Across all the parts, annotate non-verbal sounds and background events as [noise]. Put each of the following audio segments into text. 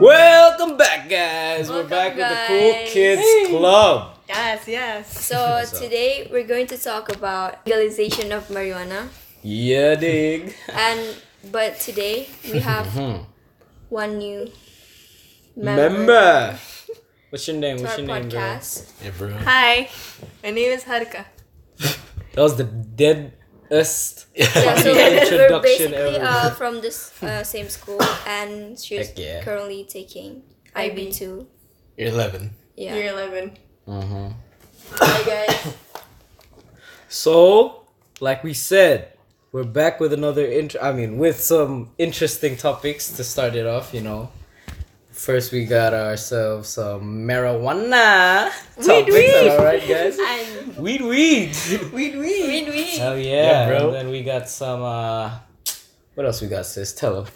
Welcome back, guys. We're Welcome, back with the Cool guys. Kids Club. Yes, yes. [laughs] So today we're going to talk about legalization of marijuana. Yeah, dig. And but today we have [laughs] one new member, Member. What's your name? to What's our your name, bro? podcast. Yeah, bro. Hi, my name is Haruka. [laughs] That was the deadest [laughs] Yeah, so fucking we're introduction basically ever. uh, from this uh, same school, and she's Heck yeah. currently taking IB. IB two. You're 11. Yeah. Year 11. Mhm. Hi guys. So, like we said, we're back with another int- I mean, with some interesting topics to start it off, you know. First, we got ourselves some marijuana topics. weed. All right, guys. [laughs] And Weed, weed. Weed, weed. weed weed. Hell yeah, Yeah, bro. And then we got some. uh What else we got, sis? Tell them.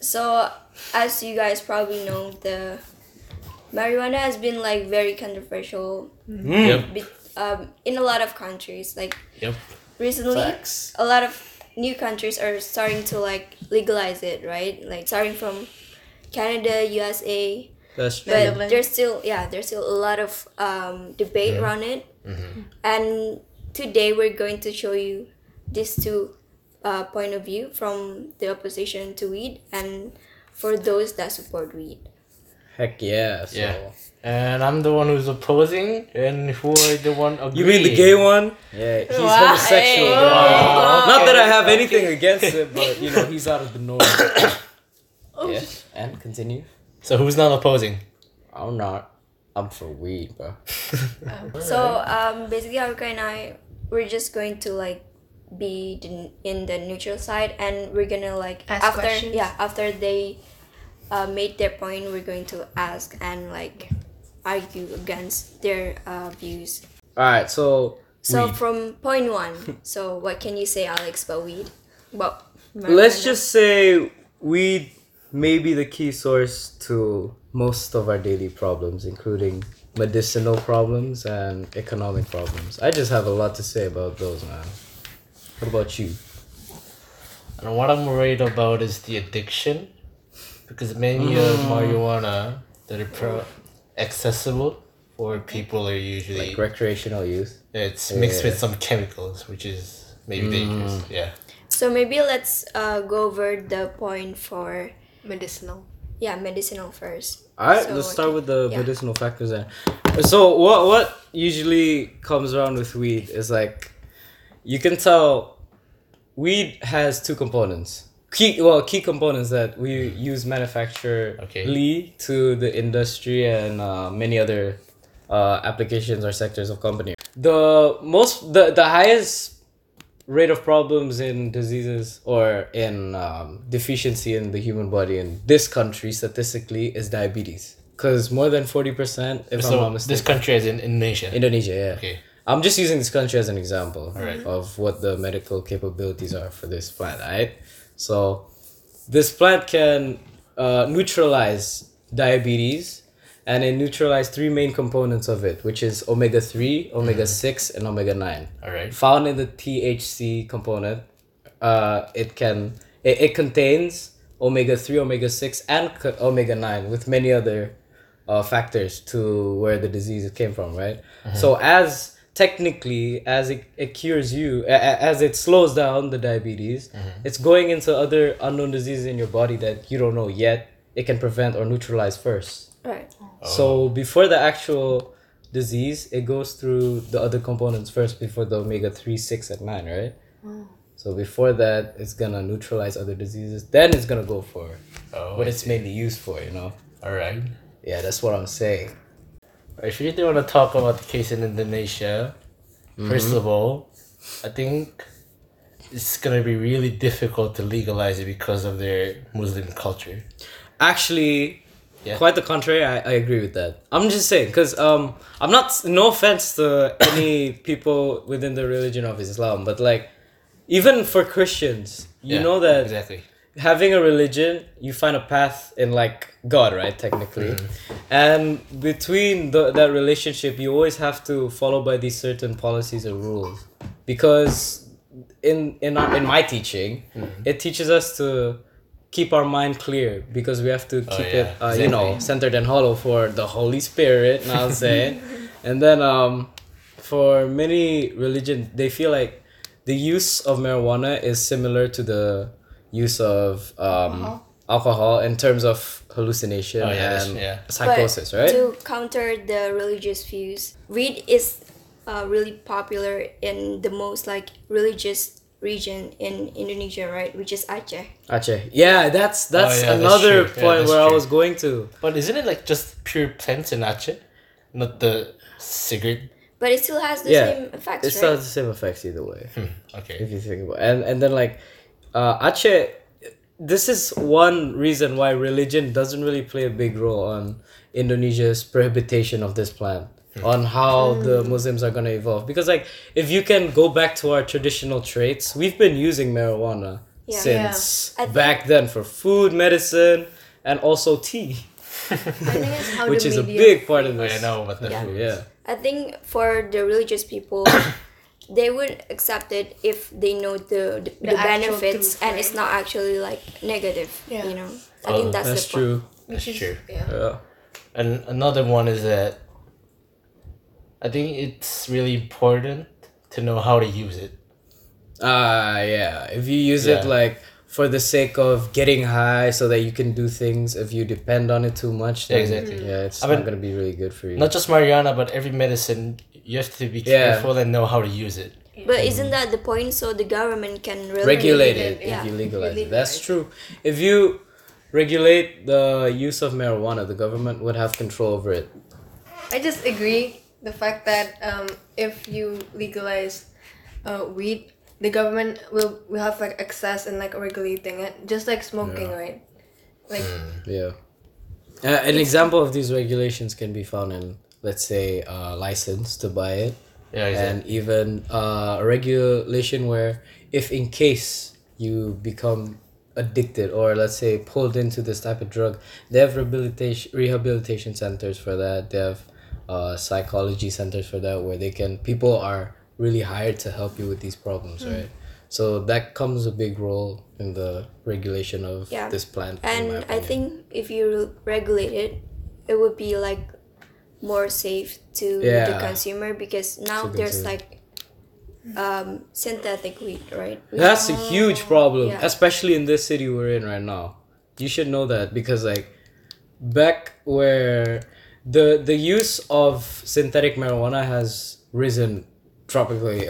So, as you guys probably know, the marijuana has been like very controversial Mm. Yep. be- um, in a lot of countries. Like Yep. recently, Facts. a lot of new countries are starting to like legalize it, right? Like starting from Canada, USA, That's true. but there's still yeah, there's still a lot of um, debate around it. And today we're going to show you these two uh, point of view from the opposition to weed and for those that support weed. Heck yeah. So. Yeah. And I'm the one who's opposing, and who are the one agreeing? You mean the gay one? Yeah, he's Wow. homosexual. Hey. bro. Not that I have Okay. anything against it, but you know he's out of the norm. [coughs] yeah, and continue. So who's not opposing? I'm not. I'm for weed, bro. [laughs] So um, basically, Haruka and I, we're just going to like be the, in the neutral side, and we're gonna like Ask after questions? yeah after they uh, made their point, we're going to ask and like argue against their uh, views. All right, so So weed. from point one, so what can you say, Alex, about weed? Well, let's just say weed may be the key source to most of our daily problems, including medicinal problems and economic problems. I just have a lot to say about those, man. What about you? And what I'm worried about is the addiction, because many of marijuana that are pro- accessible for people are usually Like recreational use? it's mixed Yeah. with some chemicals, which is maybe dangerous. Yeah. So maybe let's uh, go over the point for Medicinal. yeah medicinal first. All right, So, let's start okay, with the yeah. medicinal factors then. So what what usually comes around with weed is like you can tell weed has two components. Key well key components that we use manufacturally to the industry and uh, many other uh, applications or sectors of company. The most the the highest rate of problems in diseases or in um, deficiency in the human body in this country statistically is diabetes because more than 40% if i'm so not this country is in Indonesia. indonesia yeah okay. i'm just using this country as an example Alright. of what the medical capabilities are for this plant right so this plant can uh, neutralize diabetes and it neutralizes three main components of it which is omega-3 omega-6 and omega-9 All right. found in the THC component. Uh, it can it, it contains omega three, omega six, and co- omega nine, with many other uh, factors to where the disease came from. Right. So as technically as it, it cures you, a- a- as it slows down the diabetes, it's going into other unknown diseases in your body that you don't know yet. It can prevent or neutralize first. Right. So before the actual disease, it goes through the other components first before the omega 3, 6, and 9, right? So before that, it's gonna neutralize other diseases. Then it's gonna go for Oh, what I it's see. mainly used for, you know? All right. Yeah, that's what I'm saying. If you do want to talk about the case in Indonesia, mm-hmm. first of all, I think it's gonna be really difficult to legalize it because of their Muslim culture. Actually, Yeah. quite the contrary. I, I agree with that. I'm just saying because um I'm not no offense to any [coughs] people within the religion of Islam, but like even for Christians, you Yeah, know that exactly. having a religion, you find a path in like God, right? Technically, and between the, that relationship, you always have to follow by these certain policies and rules, because in in our, in my teaching, it teaches us to keep our mind clear because we have to Oh, keep yeah, it uh, you know centered and hollow for the Holy Spirit. Now say, [laughs] and then um, for many religions, they feel like the use of marijuana is similar to the use of um, alcohol in terms of hallucination Oh, yeah, and yeah. psychosis, but right? To counter the religious views, weed is uh, really popular in the most like religious region in Indonesia, right? Which is Aceh. Aceh. Yeah, that's that's Oh, yeah, that's another true. Yeah, point that's where I was going to. But isn't it like just pure plants in Aceh? Not the cigarette? But it still has the Yeah, same effects, It still right? has the same effects either way. Okay. if you think about and and then like uh Aceh this is one reason why religion doesn't really play a big role on Indonesia's prohibition of this plant Mm. on how the mm. Muslims are going to evolve because like if you can go back to our traditional traits we've been using marijuana Yeah. since Yeah. I think- back then for food medicine and also tea I think it's how [laughs] which is a big part of this I know, but the Yeah. food. yeah I think for the religious people, [coughs] they would accept it if they know the the, The the benefits truth, and it's not actually like negative. Yeah. You know, I Oh, think that's, that's the point. true That's is- true. Yeah. yeah And another one is that I think it's really important to know how to use it. Ah, yeah. If you use it like for the sake of getting high so that you can do things, if you depend on it too much, then, Exactly. Yeah, it's I not gonna be really good for you. Not just marijuana, but every medicine, you have to be Yeah. careful and know how to use it. But isn't that the point? So the government can really regulate it, it yeah. if you legalize You it. That's true. If you regulate the use of marijuana, the government would have control over it. I just agree the fact that um, if you legalize uh, weed, the government will will have like access and like regulating it, just like smoking, right? Like Yeah. Uh, an example of these regulations can be found in, let's say, uh, license to buy it. Yeah, exactly. and even uh, a regulation where if in case you become addicted or let's say pulled into this type of drug they have rehabilitation rehabilitation centers for that they have uh, psychology centers for that where they can people are really hired to help you with these problems right so that comes a big role in the regulation of Yeah. this plant And I think if you regulate it, it would be like more safe to the consumer because now there's consumer. like um synthetic weed, right? That's a huge problem, Yeah. especially in this city we're in right now. You should know that because like back where the the use of synthetic marijuana has risen tropically.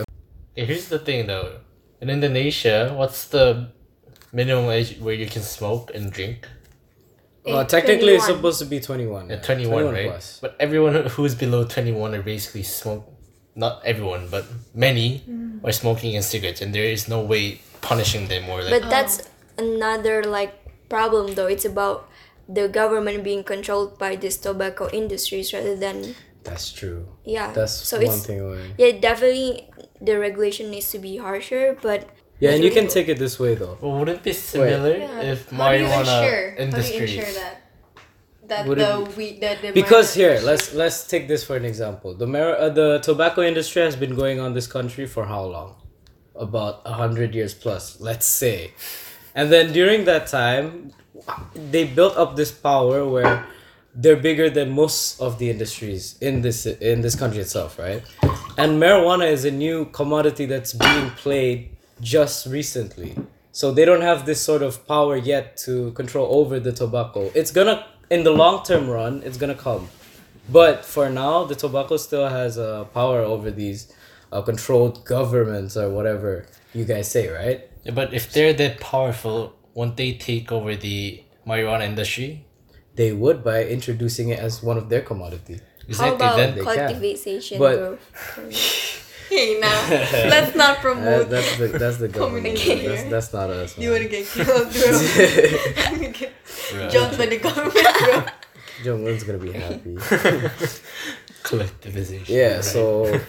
Here's the thing though. In Indonesia, what's the minimum age where you can smoke and drink? Uh, Eight- technically, it's supposed to be twenty one. Yeah, twenty one, right? plus. But everyone who's below 21 are basically smoke. Not everyone, but many are smoking and cigarettes, and there is no way punishing them or like. But that's another like problem though. It's about the government being controlled by these tobacco industries rather than That's true. yeah. That's so one it's thing away. yeah definitely the regulation needs to be harsher, but Yeah, and you can take it this way though. well, wouldn't it be similar yeah. if how do you marijuana ensure? How do you industry? ensure that? That Would the it weed that the Because marijuana- here, let's let's take this for an example. The mar- uh, the tobacco industry has been going on this country for how long? About a hundred years plus, let's say. And then during that time, they built up this power where they're bigger than most of the industries in this in this country itself, right? And marijuana is a new commodity that's being played just recently. So they don't have this sort of power yet to control over the tobacco. It's gonna in the long term run, it's gonna come. But for now, the tobacco still has uh, power over these uh, controlled governments or whatever you guys say, right? Yeah, but if they're that powerful, won't they take over the marijuana industry? They would by introducing it as one of their commodity. how about Then they cultivation, But- [laughs] Hey, now [laughs] let's not Uh, that's the that's the government. That's, that's not us. you wanna get killed, bro. [laughs] jumped by the government, bro. Jong Un's gonna be happy. collectivization. Yeah, right? so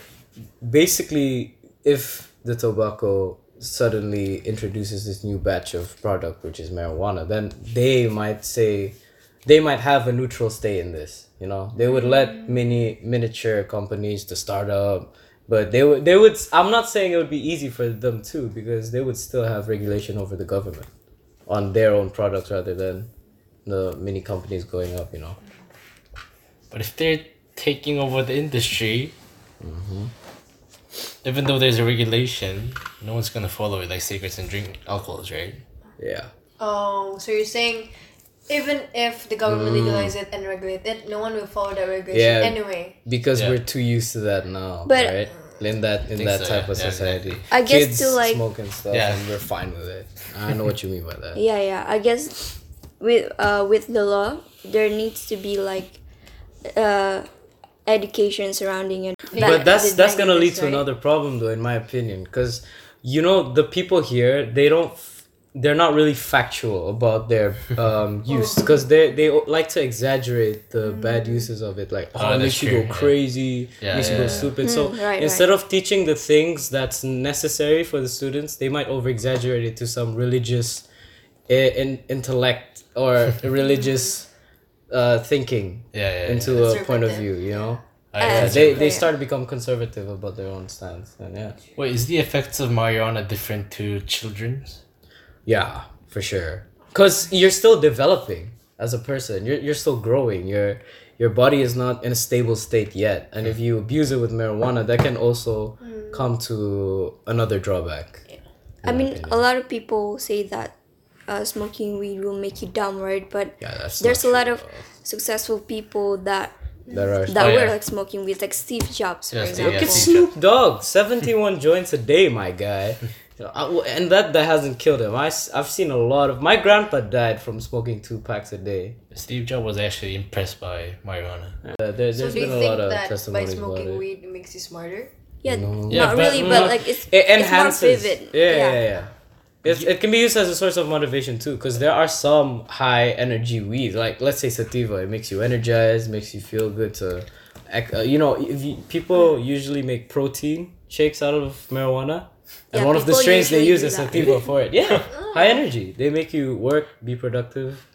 basically, if the tobacco suddenly introduces this new batch of product which is marijuana, then they might say they might have a neutral stay in this. You know, they would let mm. mini miniature companies to start up, but they would they would. I'm not saying it would be easy for them too because they would still have regulation over the government on their own products rather than the mini companies going up. You know. But if they're taking over the industry, mm-hmm. Even though there's a regulation, no one's gonna follow it like cigarettes and drink alcohols, right? Yeah. Oh, so you're saying even if the government legalize it and regulate it, no one will follow that regulation Yeah. anyway. because Yeah. we're too used to that now, But- right? In that in that so, type yeah. of society, exactly. I guess kids to, like- smoke and stuff, Yeah. and we're fine with it. I know what you mean by that. Yeah, yeah. I guess with uh with the law, there needs to be like uh education surrounding it. but that's that's gonna lead negatives, to right? another problem though in my opinion because you know the people here they don't they're not really factual about their [laughs] um, use because they they like to exaggerate the bad uses of it like oh, Oh, it makes you true, go yeah. crazy Yeah, makes yeah, you go yeah. stupid so Mm, right, instead of teaching the things that's necessary for the students they might over exaggerate it to some religious uh, in, intellect or [laughs] religious uh, thinking Yeah, yeah. into yeah. a point of view you know I- Uh, yeah, they they start to become conservative about their own stance, and yeah, Wait, is the effects of marijuana different to children's? yeah, for sure. Cause you're still developing as a person. You're you're still growing. Your your body is not in a stable state yet, and if you abuse it with marijuana, that can also come to another drawback. I mean, a lot of people say that uh, smoking weed will make you dumb, right? But Yeah, that's there's a lot true, of successful people that though. There are. that Oh, were yeah. like smoking weed, like Steve Jobs, for Yeah, Steve- example. Look at Snoop Dogg, seventy one joints a day, my guy. [laughs] You know, I- and that that hasn't killed him. I have seen a lot of my grandpa died from smoking two packs a day. Steve Jobs was actually impressed by marijuana. Uh, there, So there's do you been a think lot of that by testimonies about smoking weed it makes you smarter? Yeah, No. Yeah, not but really, but not- like it's it it's more enhances. vivid. Yeah, yeah, yeah. It, it can be used as a source of motivation too, because there are some high energy weeds, like let's say sativa. It makes you energized, makes you feel good to, uh, you know, if you, people usually make protein shakes out of marijuana, and Yeah, one of the strains they use is sativa for it. Yeah, [laughs] high energy. They make you work, be productive.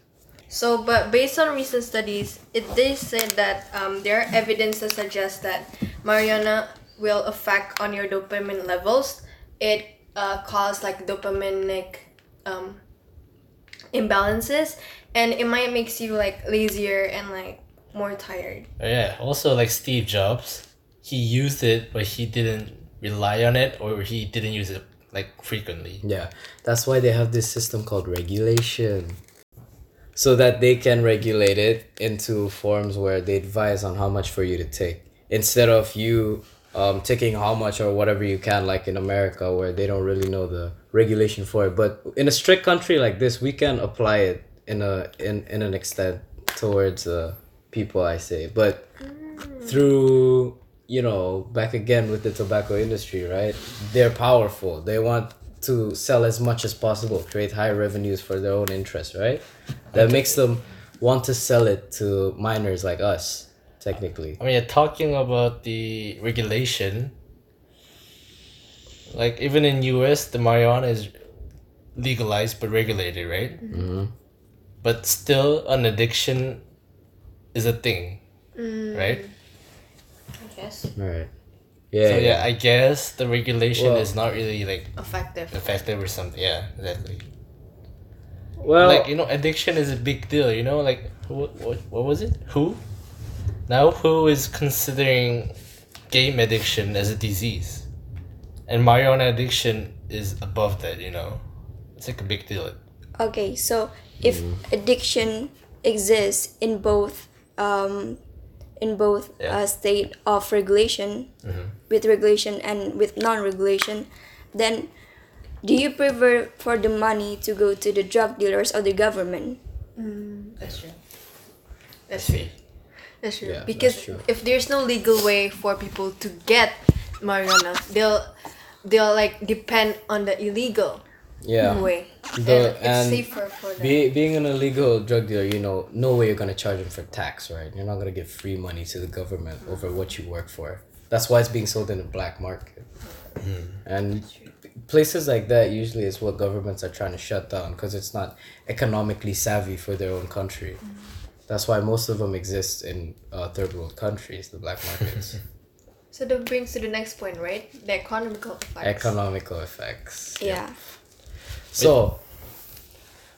So, but based on recent studies, it did say that um, there are evidence that suggests that marijuana will affect on your dopamine levels. It uh, cause like dopaminic um, imbalances, and it might makes you like lazier and like more tired. Oh, yeah. Also, like Steve Jobs, he used it, but he didn't rely on it, or he didn't use it like frequently. Yeah, that's why they have this system called regulation. So that they can regulate it into forms where they advise on how much for you to take. Instead of you um, taking how much or whatever you can, like in America, where they don't really know the regulation for it. But in a strict country like this, we can apply it in a in, in an extent towards uh, people, I say. But through you know back again with the tobacco industry right? They're powerful. They want to sell as much as possible create high revenues for their own interest right? That makes them want to sell it to minors like us technically I mean, yeah, talking about the regulation, like even in US, the marijuana is legalized but regulated, right? mm-hmm. But still, an addiction is a thing, right? I guess all right yeah, so yeah, I guess the regulation Well- is not really like effective. effective or something. Yeah, exactly. well like you know, addiction is a big deal. You know, like what what what was it? Who? Now who is considering game addiction as a disease, and marijuana addiction is above that. You know, it's like a big deal. Okay, so if addiction exists in both um, in both Yeah. uh, state of regulation, with regulation and with non-regulation, then do you prefer for the money to go to the drug dealers or the government? That's true. That's See. true. That's true. Yeah, that's because true. if there's no legal way for people to get marijuana, they'll they'll like depend on the illegal yeah way. The- and it's and safer for them. Be, being an illegal drug dealer, you know, no way you're gonna charge them for tax, right? You're not gonna give free money to the government over what you work for. That's why it's being sold in the black market. Hmm. And places like that usually is what governments are trying to shut down because it's not economically savvy for their own country. Mm. That's why most of them exist in uh, third world countries, the black markets. [laughs] So that brings to the next point, right? The economical effects. Economical effects. Yeah. So,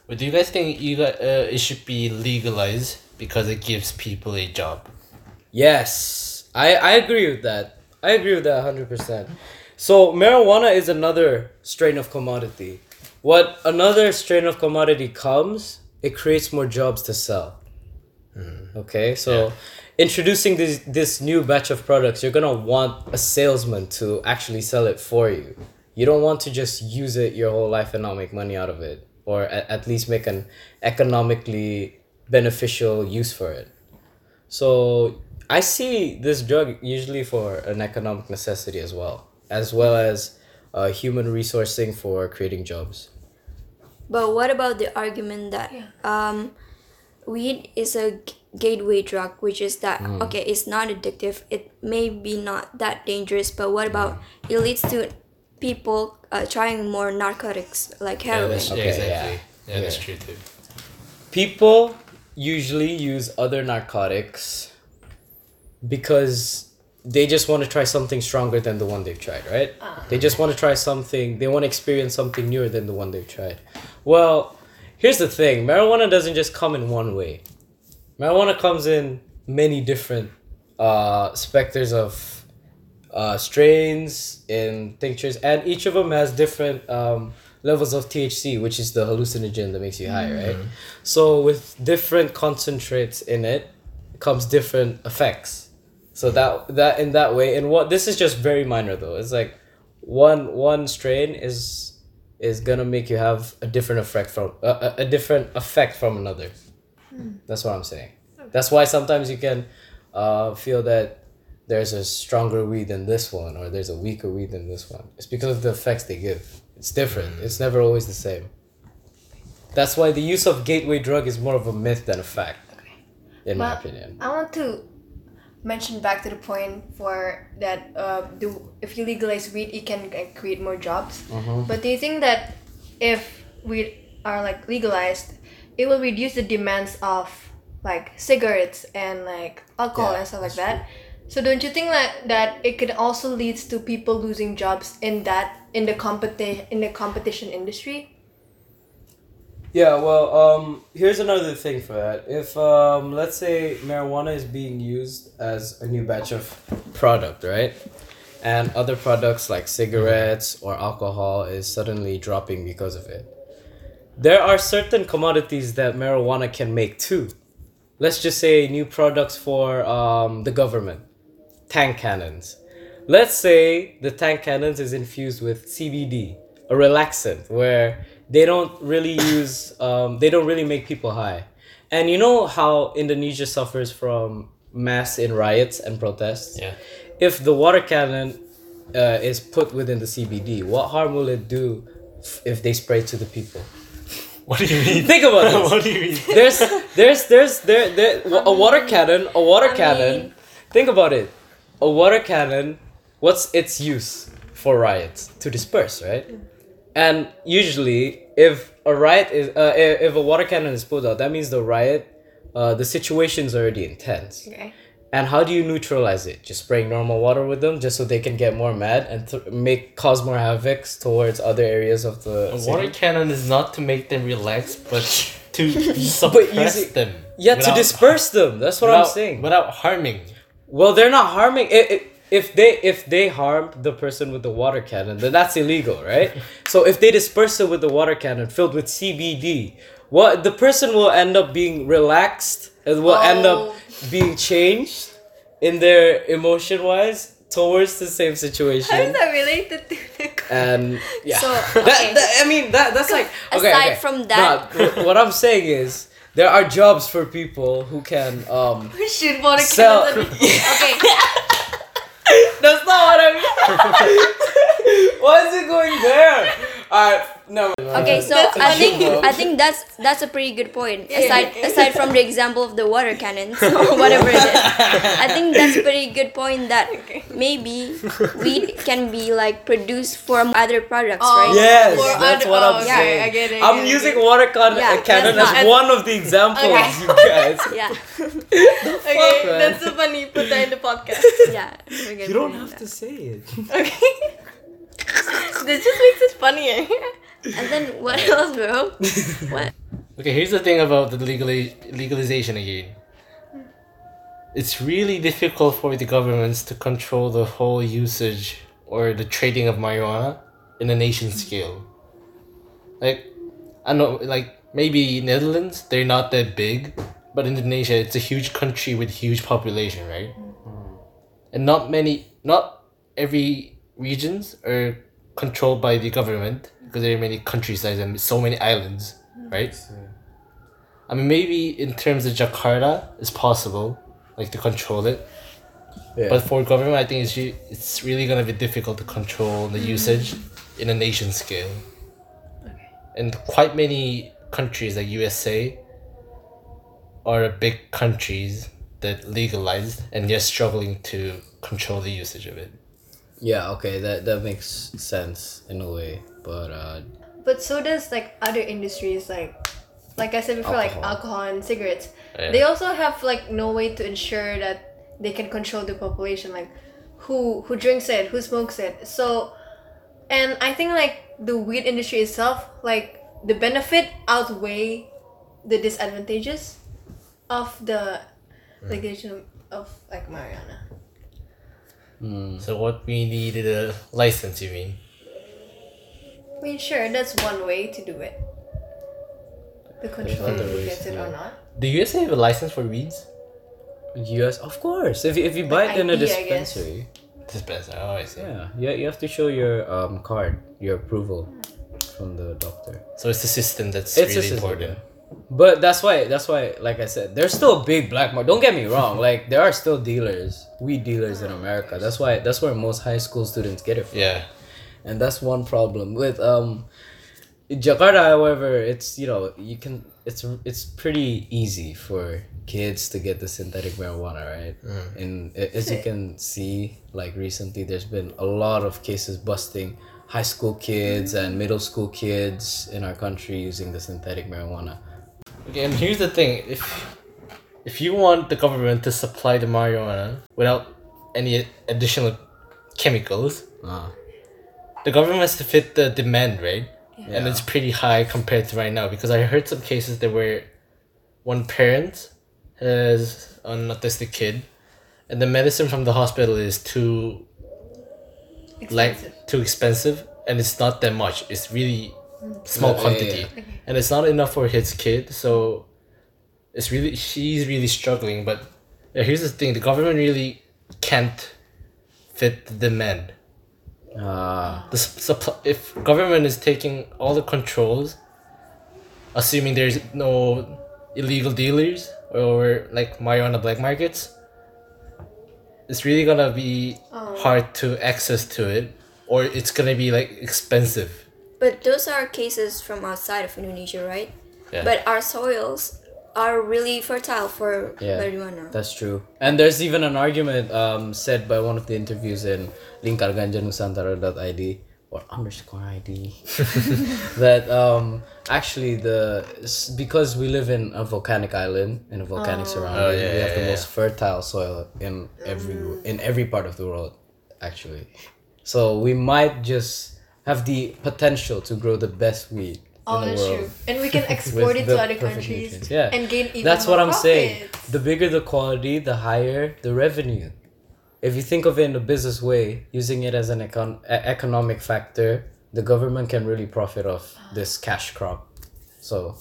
But do you guys think you got, uh, it should be legalized because it gives people a job? yes, I, I agree with that. I agree with that 100%. So, marijuana is another strain of commodity. What another strain of commodity comes, it creates more jobs to sell. Okay, so Yeah. introducing this this new batch of products, you're gonna want a salesman to actually sell it for you. You don't want to just use it your whole life and not make money out of it, or at, at least make an economically beneficial use for it. So I see this drug usually for an economic necessity as well, as well as uh, human resourcing for creating jobs. But what about the argument that um, weed is a g- gateway drug, which is that hmm. okay, it's not addictive. It may be not that dangerous, but what about hmm. it leads to people uh, trying more narcotics like Yeah, heroin? that's, Okay, yeah, exactly. yeah. Yeah, that's Yeah. true too. People usually use other narcotics because they just want to try something stronger than the one they've tried, right? Ah. They just want to try something, they want to experience something newer than the one they've tried. Well, here's the thing marijuana doesn't just come in one way, marijuana comes in many different uh, specters of uh, strains and tinctures, and each of them has different um, levels of THC, which is the hallucinogen that makes you high, right? So with different concentrates in it comes different effects. So that that in that way, and what this is just very minor though. It's like one one strain is is gonna make you have a different effect from uh, a, a different effect from another. That's what I'm saying. That's why sometimes you can uh, feel that there's a stronger weed than this one, or there's a weaker weed than this one. It's because of the effects they give. It's different. It's never always the same. That's why the use of gateway drug is more of a myth than a fact, in my opinion. I want to mention back to the point for that uh, do if you legalize weed, it can create more jobs. But do you think that if weed are like legalized, it will reduce the demands of like cigarettes and like alcohol Yeah, and stuff like that? So don't you think that that it could also leads to people losing jobs in that in the competi- in the competition industry? Yeah, well, um, here's another thing for that. If um, let's say marijuana is being used as a new batch of product, right, and other products like cigarettes or alcohol is suddenly dropping because of it, there are certain commodities that marijuana can make too. Let's just say new products for um, the government, tank cannons. Let's say the tank cannons is infused with CBD, a relaxant, where they don't really use, um, they don't really make people high. And you know how Indonesia suffers from mass in riots and protests? Yeah. If the water cannon uh, is put within the CBD, what harm will it do if they spray to the people? What do you mean? [laughs] Think about [laughs] this. What do you mean? there's there's there's there there a water cannon a water I cannon. mean- think about it. A water cannon what's its use for riots? To disperse right? And usually if a riot is uh, i- if a water cannon is pulled out that means the riot uh, the situation's already intense. Okay. And how do you neutralize it just spraying normal water with them just so they can get more mad and th- make cause more havocs towards other areas of the A city? water cannon is not to make them relax, but [laughs] to But suppress using- them. yeah to disperse them that's what i'm saying Without harming. Well, they're not harming. It, it, if they if they harm the person with the water cannon, then that's illegal, right? [laughs] so if they disperse it with the water cannon filled with CBD, what the person will end up being relaxed and will end up Oh. being changed in their emotion wise towards the same situation. How is that related to the [laughs] And yeah, So, [laughs] okay. that- I mean that that's like [laughs] okay, Aside okay. from that- wh- what I'm saying is there are jobs for people who can um We should want to sell. kill them. okay, That's not what I mean. Why is it going there? Alright, no. Okay, so I think I think that's that's a pretty good point. Aside aside from the example of the water cannons [laughs] or whatever it is, I think that's a pretty good point that maybe weed can be like produced from other products, Oh. right? Yes, For that's other- what I'm oh, okay, saying. I get it, I I'm get it. using water can- Yeah, cannon that's as not- one of the examples, Okay. you guys. [laughs] Yeah, [laughs] Okay, man? that's so funny. Put that in the podcast. yeah. You don't have in to say it. Okay. [laughs] this just makes it funnier. [laughs] And then what else, bro? [laughs] What? Okay, here's the thing about the legally legalization again. It's really difficult for the governments to control the whole usage or the trading of marijuana in a nation mm-hmm. scale. Like, I know, like maybe Netherlands, they're not that big, but Indonesia, it's a huge country with huge population, right? Mm-hmm. And not many, not every regions are controlled by the government because there are many countrysides and so many islands, right? I mean, maybe in terms of Jakarta, it's possible, like to control it. Yeah. But for government, I think it's re- it's really gonna be difficult to control the mm. usage in a nation scale. And quite many countries like USA are big countries that legalized and they're struggling to control the usage of it. Yeah, okay, that that makes sense in a way, but uh, But so does like other industries like like I said before, like Alcohol. alcohol and cigarettes. Yeah. They also have like no way to ensure that they can control the population, like who who drinks it, who smokes it. So and I think like the weed industry itself, like the benefit outweigh the disadvantages of the legalization of like marijuana. So what we needed a license, you mean? I mean, sure, that's one way to do it. The control other who ways, gets it or not. Do USA have a license for weeds? US, of course, if you, if you buy Like it in a ID, I guess. dispensary, Dispenser. Oh, I see. yeah, yeah, you have to show your um card, your approval from the doctor. So it's the system that's It's really system, important. Yeah. But that's why that's why like I said, there's still a big black market. Don't get me wrong, [laughs] like there are still dealers, weed dealers in America. That's why that's where most high school students get it from. Yeah. And that's one problem with um Jakarta, however, it's you know, you can it's it's pretty easy for kids to get the synthetic marijuana, right? And as you can see, like recently there's been a lot of cases busting high school kids and middle school kids in our country using the synthetic marijuana. Okay, and here's the thing: if if you want the government to supply the marijuana without any additional chemicals, Ah. the government has to fit the demand, right? Yeah. And it's pretty high compared to right now because I heard some cases that where one parent has an autistic kid, and the medicine from the hospital is too like Expensive. too expensive and it's not that much it's really small Yeah, yeah, quantity yeah. And it's not enough for his kid so it's really she's really struggling but yeah, here's the thing the government really can't fit the demand Ah. the supply if government is taking all the controls assuming there's no illegal dealers or like marijuana black markets it's really gonna be hard to access to it or it's gonna be like expensive But those are cases from outside of Indonesia, right? Yeah. But our soils are really fertile for Yeah, marijuana. that's true. And there's even an argument um, said by one of the interviews in lingkarganjanusantara.id or underscore ID [laughs] that um, actually the because we live in a volcanic island in a volcanic surrounding, Oh, yeah, we have the most fertile soil in every in every part of the world, actually. So we might just have the potential to grow the best weed Oh, in the that's world. true. And we can [laughs] export it to other countries. Yeah. and gain even That's more what I'm saying. The bigger the quality, the higher the revenue. If you think of it in a business way, using it as an econ- economic factor, the government can really profit off ah. this cash crop. So,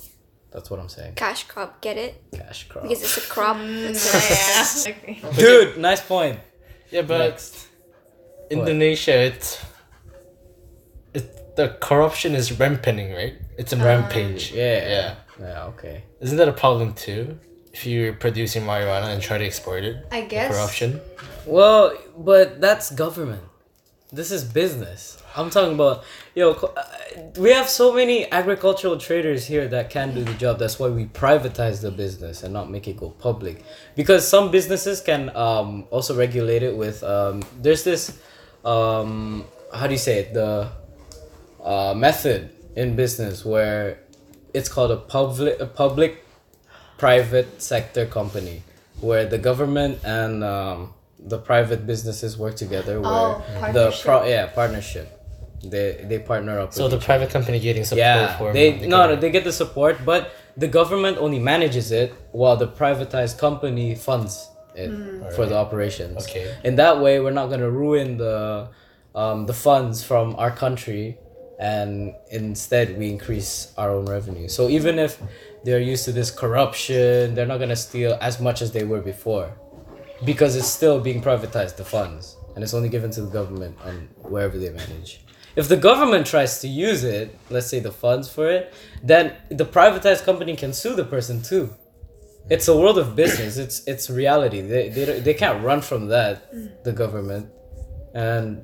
that's what I'm saying. Cash crop, get it? Cash crop. Because it's a crop. [laughs] It's a- yeah. [laughs] Okay. Dude, nice point. yeah but Next. indonesia it's it, the corruption is rampanting right it's a rampage Yeah. yeah Yeah, okay. isn't that a problem too if you're producing marijuana and try to export it I guess. corruption Well, but that's government. This is business. I'm talking about yo. co- uh, We have so many agricultural traders here that can do the job. That's why we privatize the business and not make it go public. Because some businesses can um also regulate it with um. There's this um how do you say it the uh method in business where it's called a public a public private sector company where the government and um, the private businesses work together where Oh, the partnership. pro- yeah partnership. They they partner up So with the each private company getting support yeah for they the no no they get the support but the government only manages it while the privatized company funds it for the operations. Okay. in that way we're not going to ruin the um, the funds from our country and instead we increase our own revenue. So even if they're used to this corruption they're not to steal as much as they were before because it's still being privatized the funds and it's only given to the government and wherever they manage. If the government tries to use it let's say the funds for it then the privatized company can sue the person too. It's a world of business. It's it's reality. They they, they can't run from that the government. And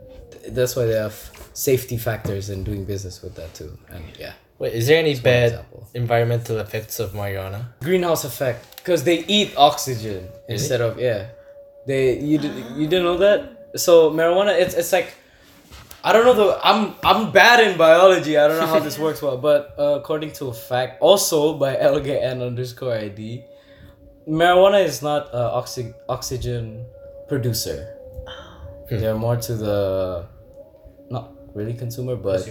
that's why they have safety factors in doing business with that too. And yeah. Wait, is there any one bad environmental effects of marijuana? greenhouse effect. Because they eat oxygen instead of yeah. They you did, you didn't know that? So marijuana it's it's like I don't know the I'm I'm bad in biology. I don't know how this [laughs] works well. But uh, according to a fact also by [laughs] LGN underscore ID marijuana is not a oxy, oxygen producer they're more to the not really consumer but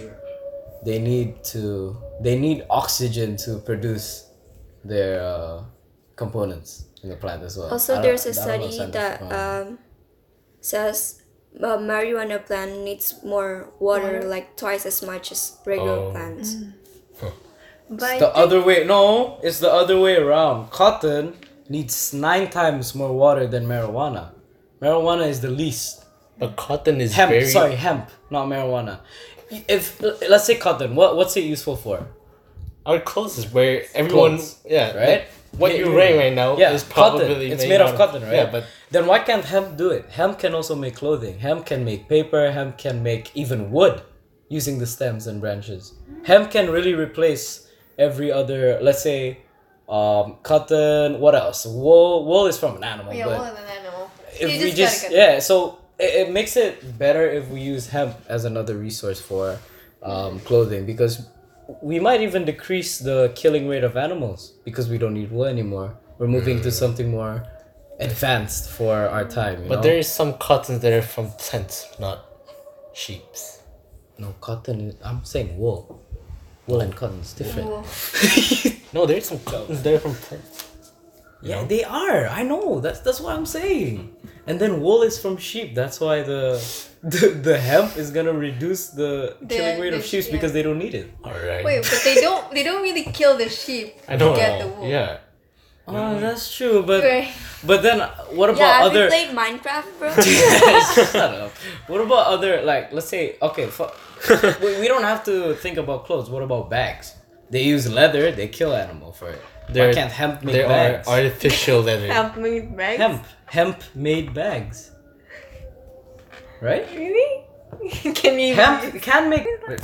they need to they need oxygen to produce their uh, components in the plant as well. I Also, there's a study that um, says uh, marijuana plant needs more water, like twice as much as regular Oh. plants. But I It's the think- other way. No, it's the other way around. Cotton needs nine times more water than marijuana. Marijuana is the least. But cotton is Hemp, very sorry, hemp, not marijuana. If let's say cotton, what what's it useful for? our clothes is where everyone Clothes, yeah right? What Yeah, you're yeah, wearing right now Yeah, is probably cotton. It's made of out cotton, right? Yeah, but then why can't hemp do it? Hemp can also make clothing. Hemp can make paper. Hemp can make even wood using the stems and branches. Hemp can really replace every other, let's say, um, cotton. What else? Wool. Wool is from an animal, yeah, but well, an animal. if You we just just yeah, so it, it makes it better if we use hemp as another resource for um, clothing because we might even decrease the killing rate of animals because we don't need wool anymore. We're moving to something more advanced for our time. You but know? there is some cottons that are from plants, not sheep's. no cotton. is- I'm saying wool. Wool and cotton is different. Wool. [laughs] No, there's some cottons that are from plants. Yeah, they are. I know. That's that's what I'm saying. And then wool is from sheep. That's why the [laughs] the, the hemp is gonna reduce the The- killing rate the of sheep sh- because they don't need it. All right. Wait, but they don't. They don't really kill the sheep I know. to get the wool. Yeah. Oh, that's true. But Right. but then what about Yeah, have you other? played Minecraft, bro? [laughs] [laughs] Shut up. What about other like let's say okay, fu- we, we don't have to think about clothes. What about bags? They use leather. They kill animal for it. There- Why can't hemp make There bags? are artificial [laughs] leather. Help me bags. hemp hemp made bags. Right? Really? [laughs] Can you? Hemp can make. [laughs] what,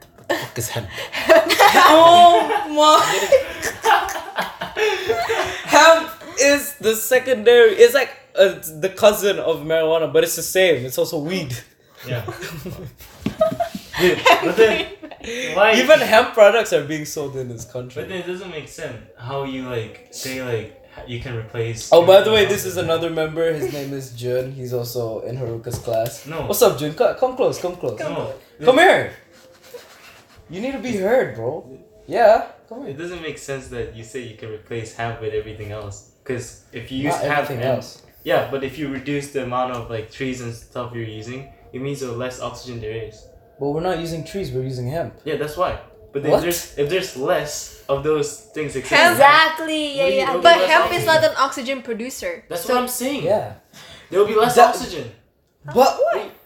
the, what the fuck is hemp? oh my! hemp is the secondary. It's like uh, the cousin of marijuana, but it's the same. It's also weed. Yeah. Dude, but then why [laughs] Even hemp products are being sold in this country. But then it doesn't make sense how you like say like you can replace. Oh, by the way, this is another member. His name is Jun. He's also in Haruka's class. No. What's up, Jun? Come close. Come close. No, Come here. You need to be heard, bro. Yeah. Come It doesn't make sense that you say you can replace hemp with everything else. Because if you use Not hemp everything else. Yeah, but if you reduce the amount of like trees and stuff you're using, it means the less oxygen there is. But we're not using trees. We're using hemp. Yeah, that's why. But then What? there's if there's less of those things existing, Hemp- exactly. Yeah, What do you- yeah. But Less hemp is not an oxygen producer. that's So- what I'm saying. Yeah. There will be less That- oxygen. But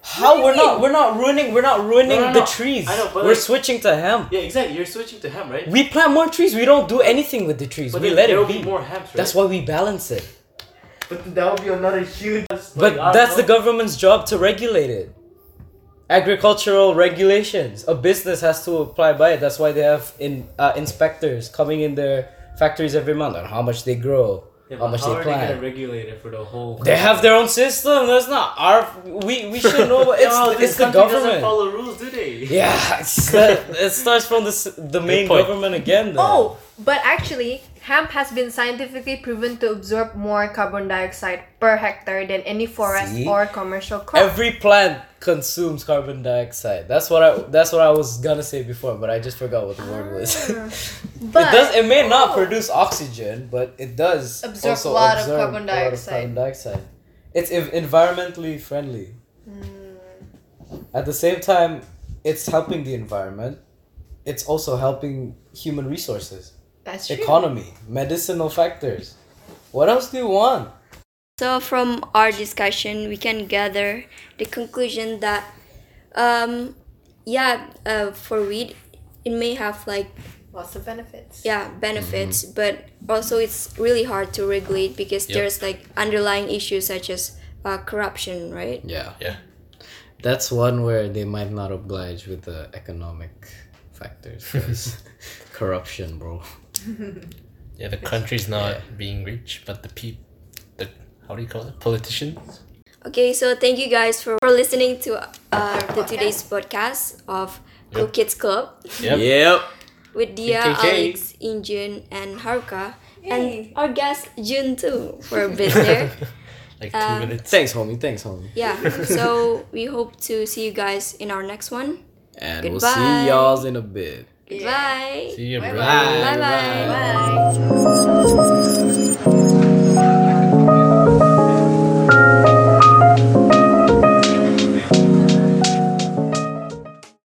how we're not we're not ruining we're not ruining No, no, the trees. I know, but we're like- switching to hemp. Yeah, exactly. You're switching to hemp, right? We plant more trees. We don't do anything with the trees. But we then let there it will be. be more hemp, right? That's why we balance it. But that would be another huge. But like, I that's the government's job to regulate it. Agricultural regulations. A business has to apply by it. That's why they have in uh, inspectors coming in their factories every month on how much they grow, Yeah, how but much how they are they gonna regulate it for the whole? They have their own system. That's not our. We we should know. But it's [laughs] no, it's this the country doesn't follow rules, do they? [laughs] Yeah, it's the, it starts from the the main government again. Though. Oh, but actually, hemp has been scientifically proven to absorb more carbon dioxide per hectare than any forest See? or commercial crop. Every plant consumes carbon dioxide. That's what I. That's what I was gonna say before, but I just forgot what the word was. [laughs] but it does. It may not Oh. produce oxygen, but it does Absorb also a lot of absorb carbon of dioxide. carbon dioxide. It's environmentally friendly. Hmm. At the same time, it's helping the environment. It's also helping human resources, that's true. economy, medicinal factors. What else do you want? So from our discussion, we can gather the conclusion that, um, yeah, uh, for weed, it may have like Lots of benefits. yeah benefits, but also it's really hard to regulate because Yep. there's like underlying issues such as uh, corruption, right? Yeah. Yeah. That's one where they might not oblige with the economic factors. 'cause [laughs] corruption, bro. Yeah, the country's not Yeah. being rich, but the people, the how do you call it? Politicians. Okay, so thank you guys for, for listening to uh, the today's podcast of Cool Yep. Kids Club Yep. Yep. with Dia, PKK. Alex, Injun, and Haruka, Yay. and our guest Jun too for a bit there. [laughs] Like two Um, minutes. Thanks, homie. Thanks, homie. yeah, so we hope to see you guys in our next one. And we'll see y'all in a bit. Goodbye. See you, Bye bro. bye. Bye bye. Bye.